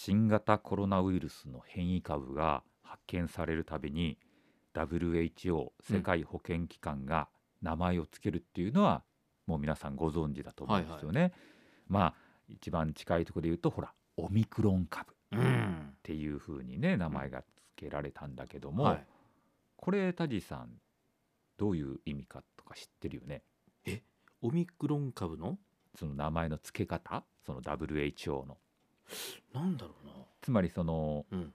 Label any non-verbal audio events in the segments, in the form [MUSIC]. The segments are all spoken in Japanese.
新型コロナウイルスの変異株が発見されるたびに WHO 世界保健機関が名前をつけるっていうのは、もう皆さんご存知だと思うんですよね。まあ一番近いところで言うとほらオミクロン株っうん。ていうふうにね名前が付けられたんだけども、はい。これタジさんどういう意味かとか知ってるよね？オミクロン株の？その名前の付け方？その WHO のなんだろうな。つまりそのうん。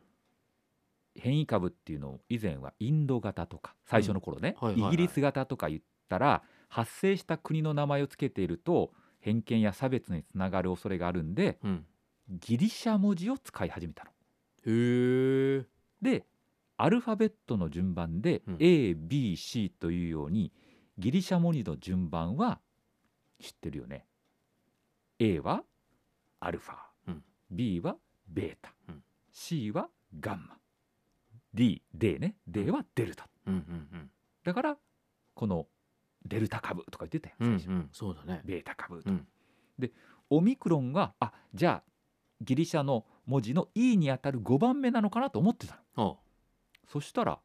変異株っていうのを以前はインド型とか最初の頃ね、イギリス型とか言ったら発生した国の名前を付けていると偏見や差別につながる恐れがあるんでうん。ギリシャ文字を使い始めたの。へえ。でアルファベットの順番でうん。ABC というようにギリシャ文字の順番は知ってるよね。A はアルファ、うん B はベータ、うん。C はガンマ。D, D ね。D はデルタ。うんうんだからこのデルタ株とか言ってたよ最初、うんうん。うんそうだね。ベータ株と、うん。オミクロンがあじゃあギリシャの文字の E にあたる5番目なのかなと思ってたの。あそしたら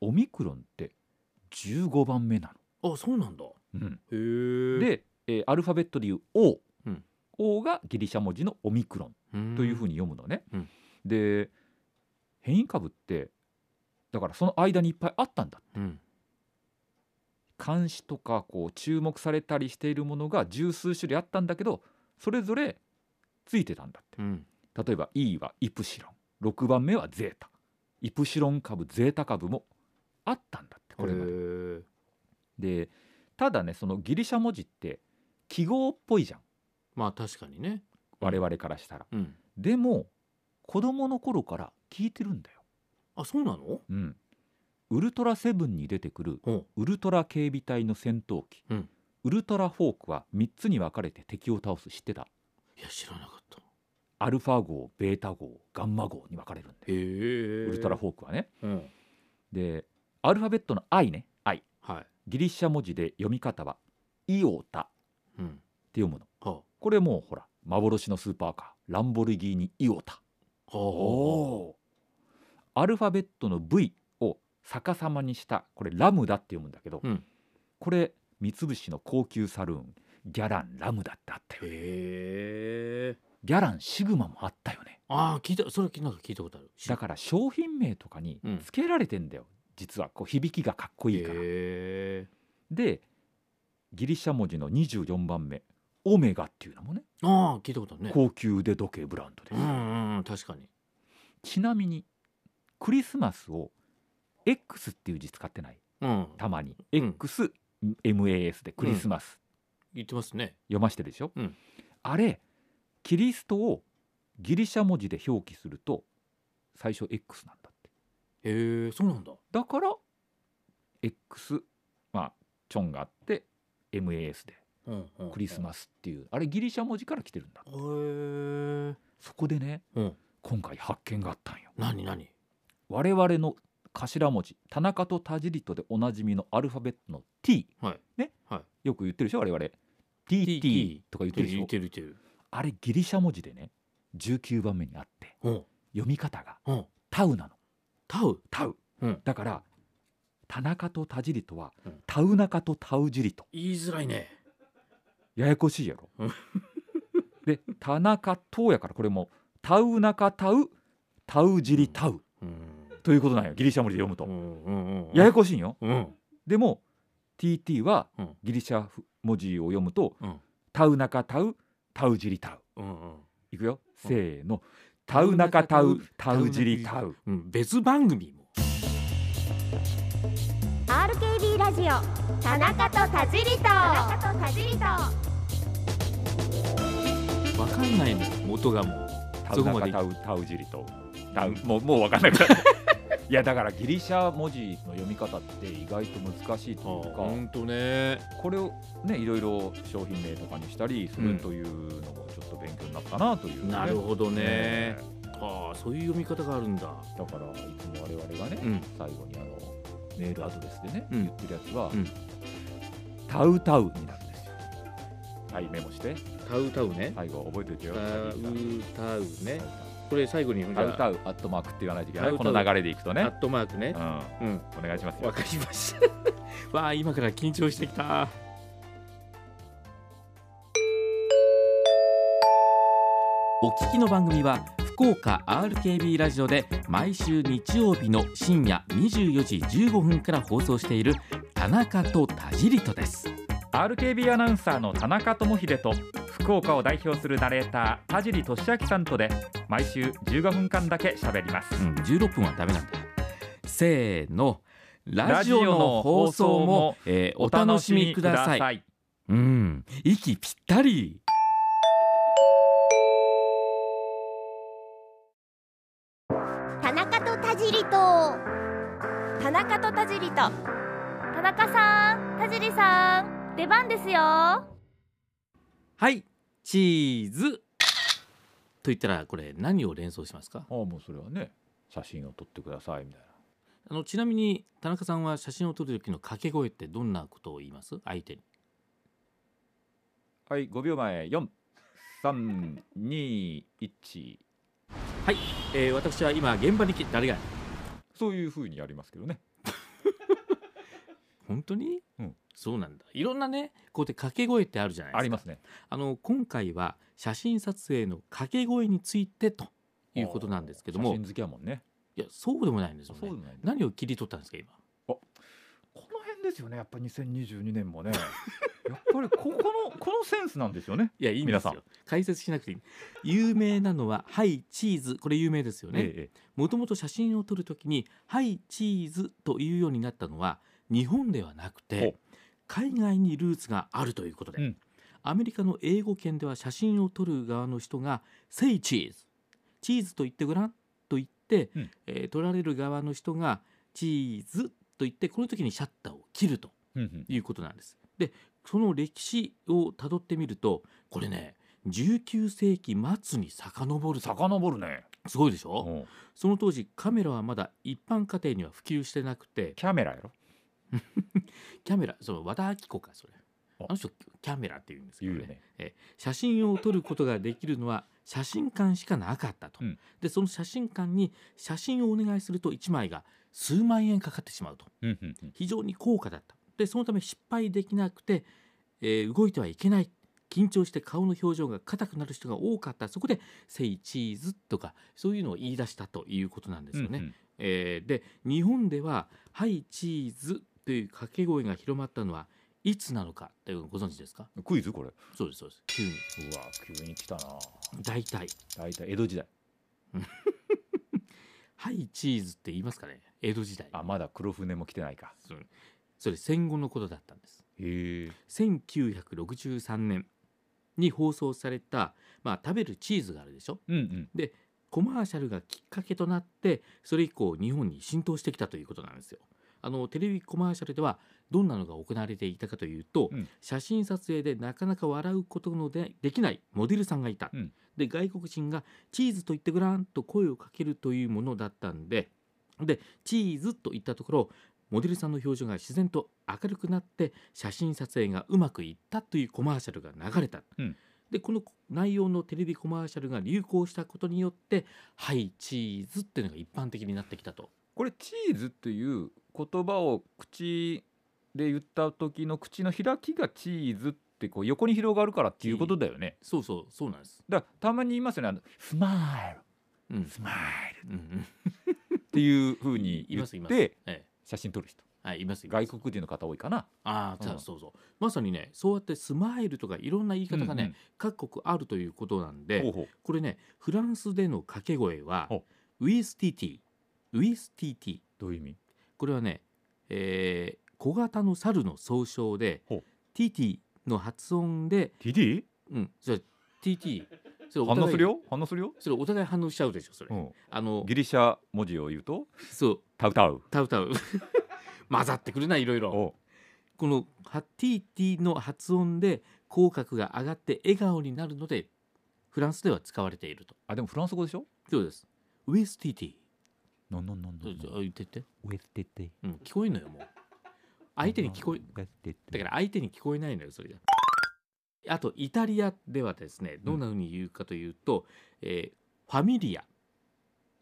オミクロンって15番目なあそうなんだ。の、うん。へえで、えーアルファベットでいう O、うん O がギリシャ文字のオミクロンというふうにに読むのね、うん。で変異株ってだからその間にいっぱいあったんだうん。監視とかこう注目されたりしているものが十数種類あったんだけどそれぞれついてたんだって。うん。例えば E はイプシロン。6番目はゼータ。イプシロン株ゼータ株もあったんだってこれまで。でただねそのギリシャ文字って記号っぽいじゃんまあ確かにね。我々からしたら。うん。でも子供の頃から聞いてるんだよ、あそうなの？うん、ウルトラセブンに出てくるほウルトラ警備隊の戦闘機、うん。ウルトラフォークは3つに分かれて敵を倒す。知ってた？ういや知らなかった。アルファ号ベータ号ガンマ号に分かれるんだウルトラフォークはね。うん。でアルファベットの I ね。I はい。ギリシャ文字で読み方はイオタってうん読むの。はこれもうほら幻のスーパーカーランボルギーニイオタ。あはアルファベットの V を逆さまにしたこれラムダって読むんだけど、うん。これ三菱の高級サルーンギャランラムダってあったよ。へえ。ギャランシグマもあったよね。ああ聞いたそれなんか聞いたことある。だから商品名とかにうん。付けられてんだよ、実はこう響きがかっこいいから。でギリシャ文字の24番目オメガっていうのもね。ああ聞いたことあるね。高級腕時計ブランドで。す、うんうんうん確かに。ちなみにクリスマスを X っていう字使ってない？うん。たまに。うん。XMAS でクリスマス。言ってますね。読ましてるでしょ、うん。あれキリストをギリシャ文字で表記すると最初 X なんだって。へえそうなんだ。だから X まあチョンがあって MAS でうんうんクリスマスっていう。あれギリシャ文字から来てるんだ。そこでねうん。今回発見があったんよ。何何？我々の頭文字田中と田尻とでおなじみのアルファベットの T はい。ね、はい。よく言ってるでしょ我々。TT とか言ってるでしょ？言ってる言ってるあれギリシャ文字でね19番目にあってうん。読み方がうん。タウなの。タウ？タウ。うん。だから田中と田尻とは、うん。タウナカとタウジリと。言いづらいねややこしいやろ。うん。で田中とやからこれもタウナカタウタウジリタウうん。ということなんよギリシャ文字で読むと、ややこしいんよ。うん。でも TT はうん。ギリシャ文字を読むと、うん。タウナカタウタウジリタウいくよ、うん。せーの。タウナカタウタウジリタウうん。別番組も。RKB ラジオ田中と田尻と。田中と田尻と。わかんないの元がもう。タウそこまで。タウタウジリとタウもうもう分かんなくなったいやだからギリシャ文字の読み方って意外と難しいというか。本当ね。これをねいろいろ商品名とかにしたりするというのもちょっと勉強になったなという、ね。なるほどね。ね。ああそういう読み方があるんだ。だからいつも我々がね、うん。最後にあのメールアドレスでね、うん。言ってるやつは、うんタウタウになるんですよ。はいメモして。タウタウね。最後覚えておいてよ。タウタウね。これ最後にタウタウアットマークって言わないといけない。タウタウ。この流れでいくとね。アットマークね。うん。うん。お願いしますよ。わかりました。[LAUGHS] わあ今から緊張してきた。お聞きの番組は福岡 RKB ラジオで毎週日曜日の深夜24時15分から放送している田中と田尻とです。RKB アナウンサーの田中智秀と福岡を代表するナレーター田尻俊明さんとで毎週15分間だけ喋ります、うん、16分はダメなんだ。よせーの。ラジオの放送も、えーお楽しみください。い。うん。息ぴったり。田中と田尻と。田中と田尻と。田中さん田尻さん出番ですよ。はいチーズ。と言ったらこれ何を連想しますか？ああもうそれはね写真を撮ってくださいみたいな。あのちなみに田中さんは写真を撮る時の掛け声ってどんなことを言います？相手に。はい5秒前4321はい、えー私は今現場に来誰がそういう風にやりますけどね本当に、うん。そうなんだ。いろんなねこうやって掛け声ってあるじゃないですか。ありますね。あの今回は写真撮影の掛け声についてということなんですけども。写真好きやもんね。いやそうでもないんですよね。何を切り取ったんですか今？この辺ですよねやっぱ2022年もね。[LAUGHS] やっぱりここのこのセンスなんですよねいやいいんです皆よ解説しなくていい。有名なのは「はいチーズ」これ有名ですよね、ええもともと写真を撮るときに「はいチーズ」というようになったのは日本ではなくほてう。海外にルーツがあるということで、うん。アメリカの英語圏では写真を撮る側の人が「Say cheese」「チーズ。と言ってごらん」と言って、うん。えー撮られる側の人が「チーズ」と言ってこの時にシャッターを切るということなんです。でその歴史をたどってみるとこれね19世紀末に遡ると遡るね。すごいでしょ、う。んその当時カメラはまだ一般家庭には普及してなくてキャメラやろ？[LAUGHS] キャメラその和田アキ子かそれ。あ。あの人キャメラって言うんですけどね。ね。写真を撮ることができるのは写真館しかなかったと、うん。でその写真館に写真をお願いすると1枚が数万円かかってしまうと。うんうんうん。非常に高価だった。でそのため失敗できなくて、えー動いてはいけない。緊張して顔の表情が硬くなる人が多かった。そこで「セイチーズ」とかそういうのを言い出したということなんですよね。うんうん。えーで日本では「はいチーズ」という掛け声が広まったのはいつなのかというのをご存知ですか？クイズ？これ。そうですそうです。急に。うわ急に来たな。大体。大体江戸時代「[LAUGHS] はいチーズ」って言いますかね？江戸時代。あまだ黒船も来てないか。それ戦後のことだったんです。へえ。1963年に放送された、まあ、食べるチーズがあるでしょ？うんうんコマーシャルがきっかけとなってそれ以降日本に浸透してきたということなんですよ。あのテレビコマーシャルではどんなのが行われていたかというと、うん。写真撮影でなかなか笑うことのでできないモデルさんがいた、うん。で外国人が「チーズと言ってごらん」と声をかけるというものだったんでで「チーズ」と言ったところモデルさんの表情が自然と明るくなって写真撮影がうまくいったというコマーシャルが流れた、うんでこの内容のテレビコマーシャルが流行したことによって「はいチーズ」っていうのが一般的になってきたと。これチーズっていう言葉を口で言った時の口の開きがチーズってこう横に広がるからっていうことだよね。そうそうそうなんです。だからたまに言いますよね。あのスマイうん。ルスマイルうんうん、っていう風にい言っ。てええ。写真撮る人はい、いますいます。外国人の方多いかな。ああ、うん。そうそう。まさにねそうやってスマイルとかいろんな言い方がね、うんうん。各国あるということなんでほうほう。これねフランスでの掛け声はほウィスティティ。ウィスティティ。どういう意味？これはね、えー小型の猿の総称でほう。ティティの発音で TD? うんそれ TT それお反応互いするよ？反応するよ、それお互い反応しちゃうでしょそれ、うん、あのギリシャ文字を言うとそう。タウタウ。タウタウ混ざってくるないろいろ。お。このハティティの発音で口角が上がって笑顔になるのでフランスでは使われていると。あでもフランス語でしょ？そうです。ウィスティティ。のんのんのんのんあ言ってって、ウェステテうん、聞こえんのよもう。相手に聞こえだから相手に聞こえないのよそれがあとイタリアではですねどんな風に言うかというと、えーファミリアっ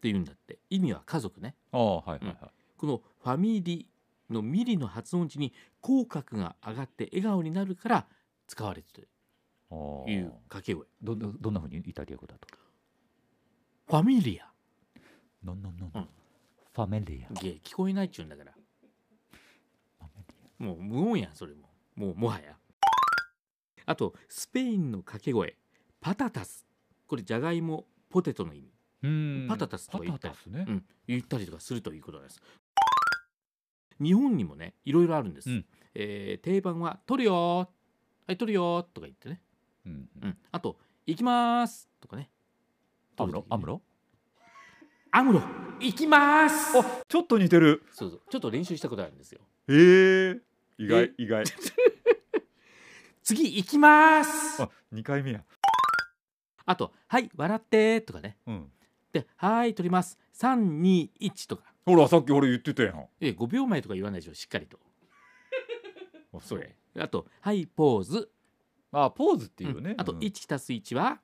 ていうんだって。意味は家族ね。ああはいはいはい、このファミリのミリの発音時に口角が上がって笑顔になるから使われているあとあいう掛け声。どどどんなふうにイタリア語だとファミリア。のんのんのん、うん。ファメリア。聞こえないっちゅうんだから。ファメリもう無音やんそれも。もうもはや。あとスペインの掛け声。パタタス。これじゃがいもポテトの意味。パタタスとか言った言ったりとかするということです。日本にもねいろいろあるんです。うん。えー定番は「取るよー」「はい取るよー」とか言ってね、うんうん、あと「行きます」とかね。アムロ？アムロ？アムロ行きます。あちょっと似てる。そうそう。ちょっと練習したことあるんですよ。へえ意外意外。[LAUGHS] 次行きます。あ二回目や。あと「はい笑って」とかね。うん。で「はい取ります。321」とかほらさっき俺言ってたやん。え5秒前とか言わないでしょしっかりと。[LAUGHS] あそれあと「はいポーズ」あポーズっていうね、うん。あとうん。1たす1は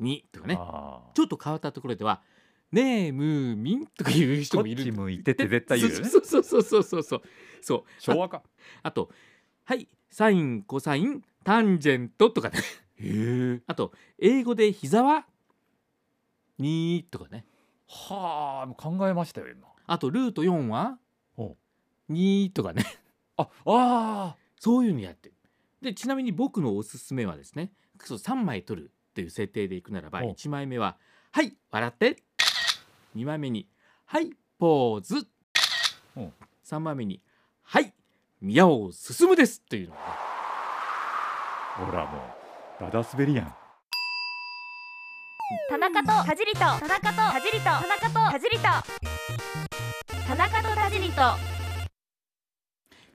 2とかね。あちょっと変わったところでは「ねえムーミン」とか言う人もいる。[LAUGHS] こっち向いてって絶対言うよね。[LAUGHS] そうそうそうそうそうそう。そう。昭和か。あと「はいサインコサインタンジェント」とかね。へえ。あと英語で膝は「に」とかね。はあ考えましたよ今あとルート4は？ほ「に」とかね。ああそういうのやってる。でちなみに僕のおすすめはですねそう3枚取るっていう設定でいくならばほう。1枚目は「はい笑って」2枚目に「はいポーズ。ほう」3枚目に「はい宮を進むです」というのほらもうダダ滑りやん。田中と田尻と田中と田尻と田中と田尻と田中と田尻と。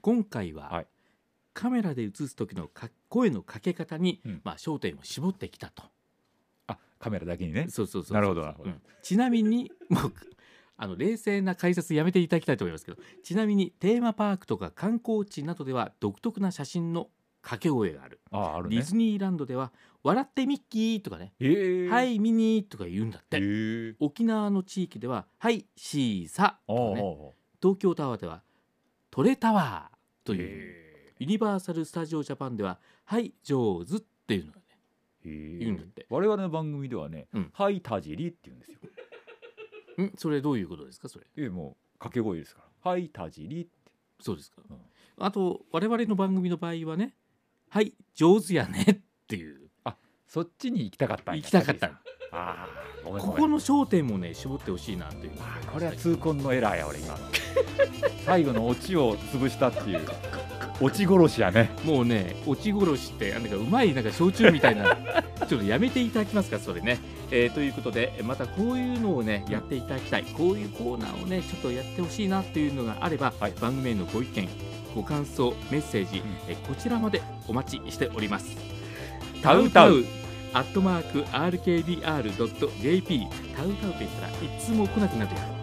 今回は、はい。カメラで映す時のか声のかけ方に、うん。まあ、焦点を絞ってきたと。あカメラだけにね。そうそうそうそう。なるほどなるほど。うん。ちなみにもうあの冷静な解説やめていただきたいと思いますけどちなみにテーマパークとか観光地などでは独特な写真の掛け声がある。ああるね。ディズニーランドでは「笑ってミッキー」とかねへえ「はいミニー」とか言うんだっへてえ沖縄の地域では「はいシーサ」とかね。東京タワーでは「トレタワー」という。へユニバーサル・スタジオ・ジャパンでは「はい上手」っていうのがねえ言うんだって。我々の番組ではねうん「はい田尻」って言うんですよ。んそれどういうことですかそれ？ええもう掛け声ですから「はい田尻」って。そうですか、うん。あと我々の番組の場合はね「はい上手やね」っていう。そっちに行きたかったんや。行きたかった。あここの焦点もね絞ってほしいなというあこれは痛恨のエラーや俺今。の [LAUGHS] 最後のオチを潰したっていうオチ殺しやね。もうね落ち殺しってなんかうまいなんか焼酎みたいな。[LAUGHS] ちょっとやめていただきますかそれね、えーということでまたこういうのをねやっていただきたい。こういうコーナーをねちょっとやってほしいなっていうのがあれば、はい。番組へのご意見ご感想メッセージ、ん。えこちらまでお待ちしております。タウタウ。アットマーク RKBR.jp タウタウと言ったらいつも来なくなる